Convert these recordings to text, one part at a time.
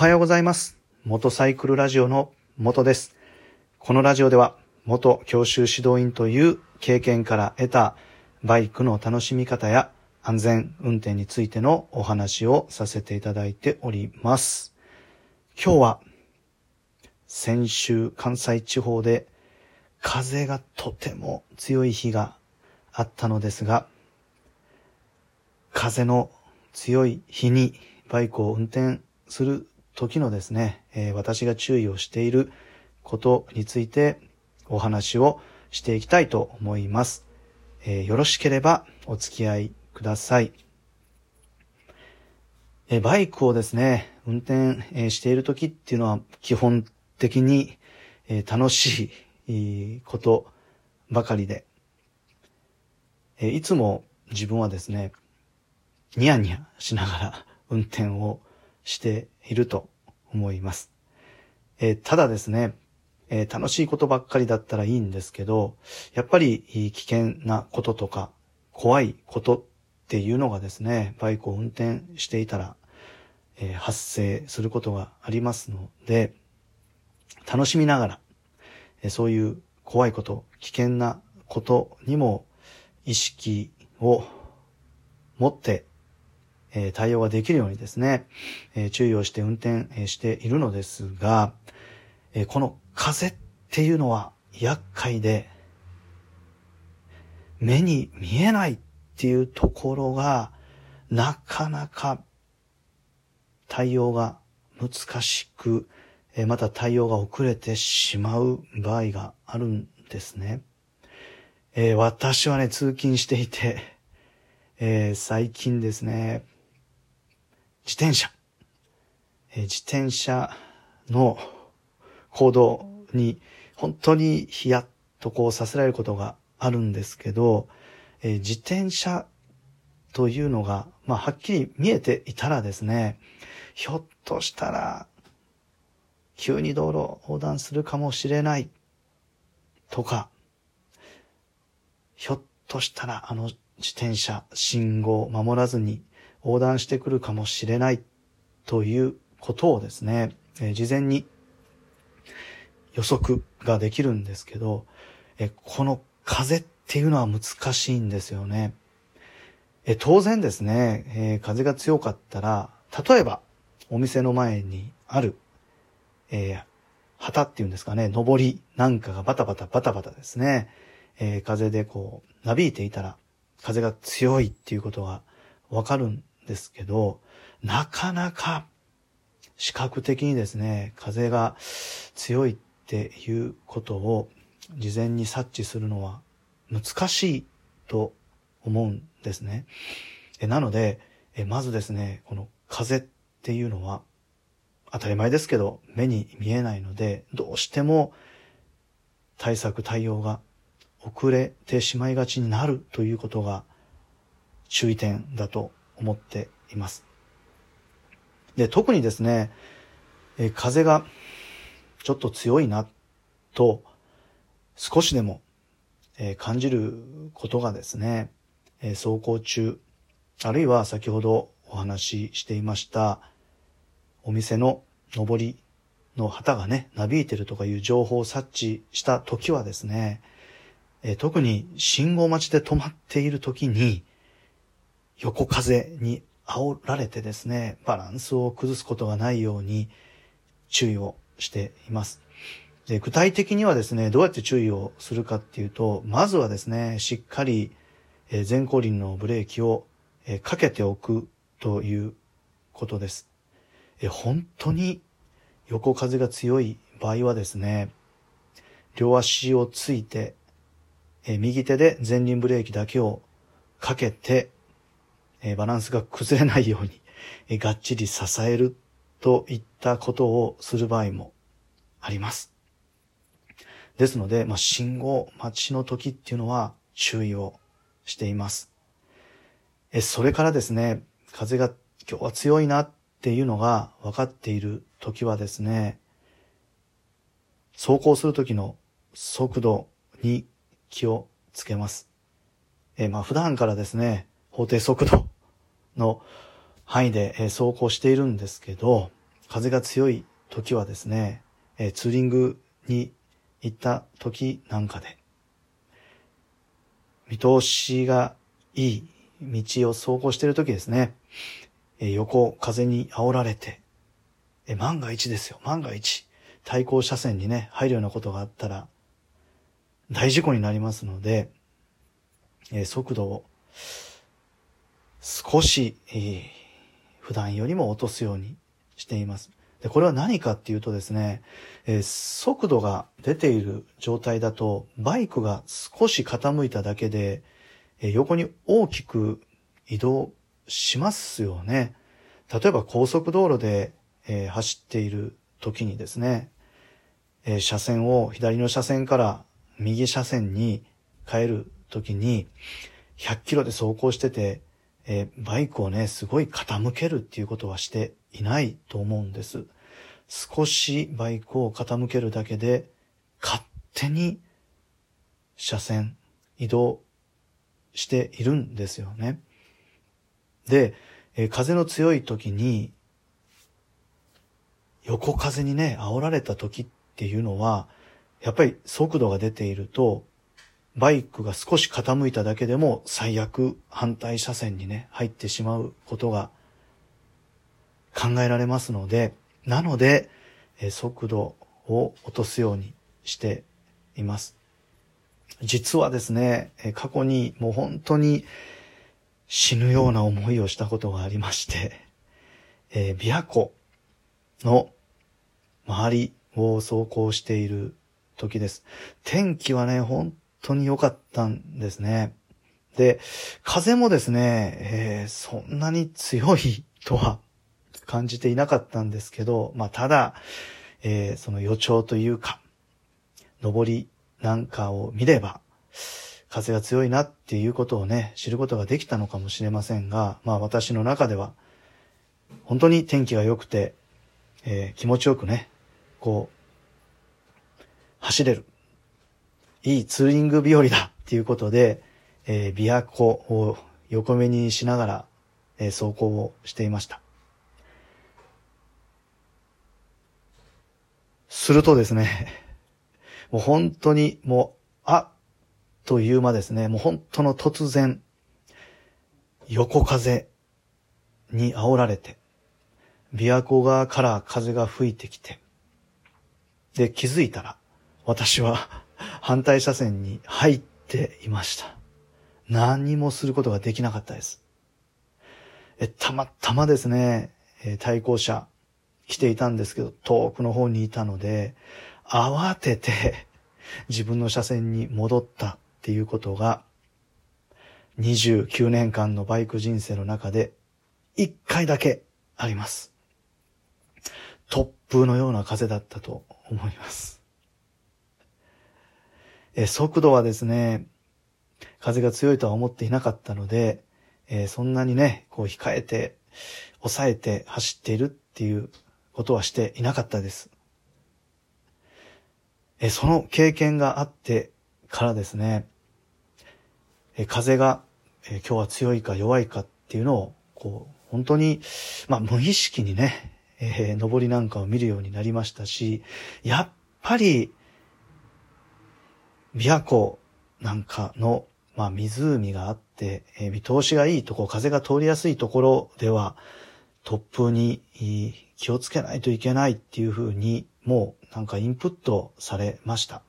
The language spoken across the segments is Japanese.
おはようございます。元サイクルラジオの元です。このラジオでは、元教習指導員という経験から得たバイクの楽しみ方や安全運転についてのお話をさせていただいております。今日は、先週関西地方で風がとても強い日があったのですが、風の強い日にバイクを運転する時のですね、えー私が注意をしていることについてお話をしていきたいと思います。えーよろしければお付き合いください。えーバイクをですね、運転えーしている時っていうのは基本的にえー楽しいいいことばかりで、えーいつも自分はですね、ニヤニヤしながら運転をしていると思います。えーただですね、えー楽しいことばっかりだったらいいんですけど、やっぱり危険なこととか怖いことっていうのがですね、バイクを運転していたら、えー発生することがありますので、楽しみながら、えーそういう怖いこと、危険なことにも意識を持って、え対応ができるようにですね、え注意をして運転しているのですが、えこの風っていうのは厄介で、目に見えないっていうところが、なかなか対応が難しく、えまた対応が遅れてしまう場合があるんですね。えー私はね、通勤していて、えー最近ですね、自転車、え自転車の行動に本当にヒヤッとこうさせられることがあるんですけど、え自転車というのが、まあ、はっきり見えていたらですね、ひょっとしたら、急に道路を横断するかもしれないとか、ひょっとしたらあの自転車、信号を守らずに横断してくるかもしれないということをですね、えー事前に予測ができるんですけど、えーこの風っていうのは難しいんですよね。えー当然ですね、え風が強かったら、例えばお店の前にある、え旗っていうんですかね、上りなんかがバタバタバタバタですね、え風でこう、なびいていたら、風が強いっていうことがわかるんですけど、なかなか視覚的にですね、風が強いっていうことを事前に察知するのは難しいと思うんですね。えなので、えまずですね、この風っていうのは当たり前ですけど目に見えないので、どうしても対策対応が遅れてしまいがちになるということが注意点だと思っています。で、特にですね、え風がちょっと強いなと少しでも、え感じることがですね、え走行中、あるいは先ほどお話ししていましたお店の上りの旗がね、なびいてるとかいう情報を察知した時はですね、え特に信号待ちで止まっている時に、横風に煽られてですね、バランスを崩すことがないように注意をしています。で具体的にはですね、どうやって注意をするかっていうと、まずはですね、しっかり前後輪のブレーキをかけておくということです。本当に横風が強い場合はですね、両足をついて、右手で前輪ブレーキだけをかけて、えーバランスが崩れないように、えーがっちり支えるといったことをする場合もあります。ですので、まあ、信号待ちの時っていうのは注意をしています。え、それからですね、風が今日は強いなっていうのが分かっている時はですね、走行する時の速度に気をつけます。えまあ普段からですね、法定速度の範囲で走行しているんですけど、風が強い時はですね、ツーリングに行った時なんかで、見通しがいい道を走行している時ですね、横風に煽られて、万が一ですよ、万が一、対向車線にね、入るようなことがあったら、大事故になりますので、速度を少し、えー、普段よりも落とすようにしています。で、これは何かっていうとですね、えー、速度が出ている状態だと、バイクが少し傾いただけで、えー、横に大きく移動しますよね。例えば高速道路で、えー、走っている時にですね、え、車線を左の車線から右車線に変える時に、100キロで走行してて、えー、バイクをね、すごい傾けるっていうことはしていないと思うんです。少しバイクを傾けるだけで、勝手に車線移動しているんですよね。で、えー、風の強い時に、横風にね、煽られた時っていうのは、やっぱり速度が出ていると、バイクが少し傾いただけでも最悪反対車線にね、入ってしまうことが考えられますので、なので、え速度を落とすようにしています。実はですね、過去にもう本当に死ぬような思いをしたことがありまして、えー、琵琶湖の周りを走行している時です。天気はね、本当に良かったんですね。で、風もですね、えー、そんなに強いとは感じていなかったんですけど、まあ、ただ、えー、その予兆というか、登りなんかを見れば、風が強いなっていうことをね、知ることができたのかもしれませんが、まあ私の中では、本当に天気が良くて、えー、気持ちよくね、こう、走れる。いいツーリング日和だっていうことで、えー、琵琶湖を横目にしながら、えー、走行をしていました。するとですね、もう本当にもう、あっという間ですね、もう本当の突然、横風に煽られて、琵琶湖側から風が吹いてきて、で、気づいたら、私は反対車線に入っていました。何もすることができなかったです。え、たまたまですね、え対向車来ていたんですけど、遠くの方にいたので、慌てて 自分の車線に戻ったっていうことが、29年間のバイク人生の中で1回だけあります。突風のような風だったと思います。え速度はですね、風が強いとは思っていなかったので、え、そんなにね、こう控えて、抑えて走っているっていうことはしていなかったです。えその経験があってからですね、え風が、え今日は強いか弱いかっていうのを、こう、本当に、まあ無意識にね、えー、登りなんかを見るようになりましたし、やっぱり、琵琶湖なんかの、まあ、湖があって、えー、見通しがいいとこ、風が通りやすいところでは、突風に気をつけないといけないっていうふうに、もうなんかインプットされました。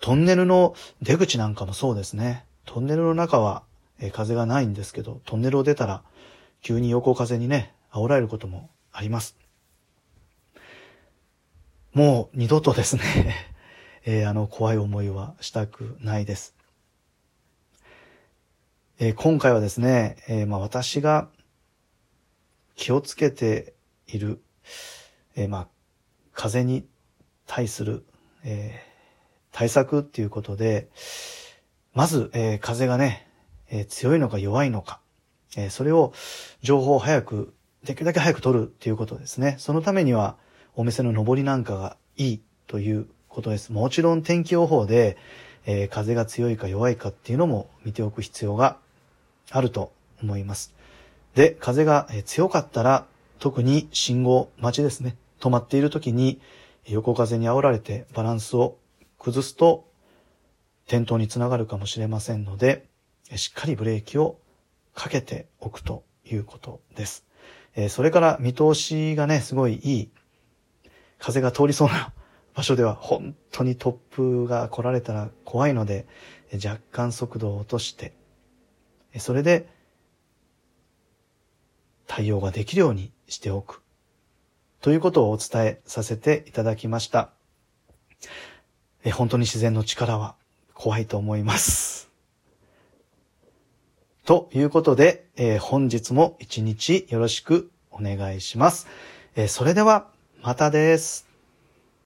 トンネルの出口なんかもそうですね。トンネルの中は、えー、風がないんですけど、トンネルを出たら急に横風にね、煽られることもあります。もう二度とですねえー、あの怖い思いはしたくないです。えー、今回はですね、えー、まあ私が気をつけている、えまあ風に対する、え対策っていうことで、まず、え風がね、え強いのか弱いのか、えそれを情報を早く、できるだけ早く取るっていうことですね。そのためには、お店の上りなんかがいいということです。もちろん天気予報で、えー、風が強いか弱いかっていうのも見ておく必要があると思います。で、風が強かったら、特に信号待ちですね。止まっている時に横風に煽られてバランスを崩すと転倒につながるかもしれませんので、しっかりブレーキをかけておくということです。それから見通しがね、すごいいい風が通りそうな場所では本当に突風が来られたら怖いので、若干速度を落として、それで対応ができるようにしておく。ということをお伝えさせていただきました。本当に自然の力は怖いと思います。ということで、え、本日も一日よろしくお願いします。え、それでは、またです。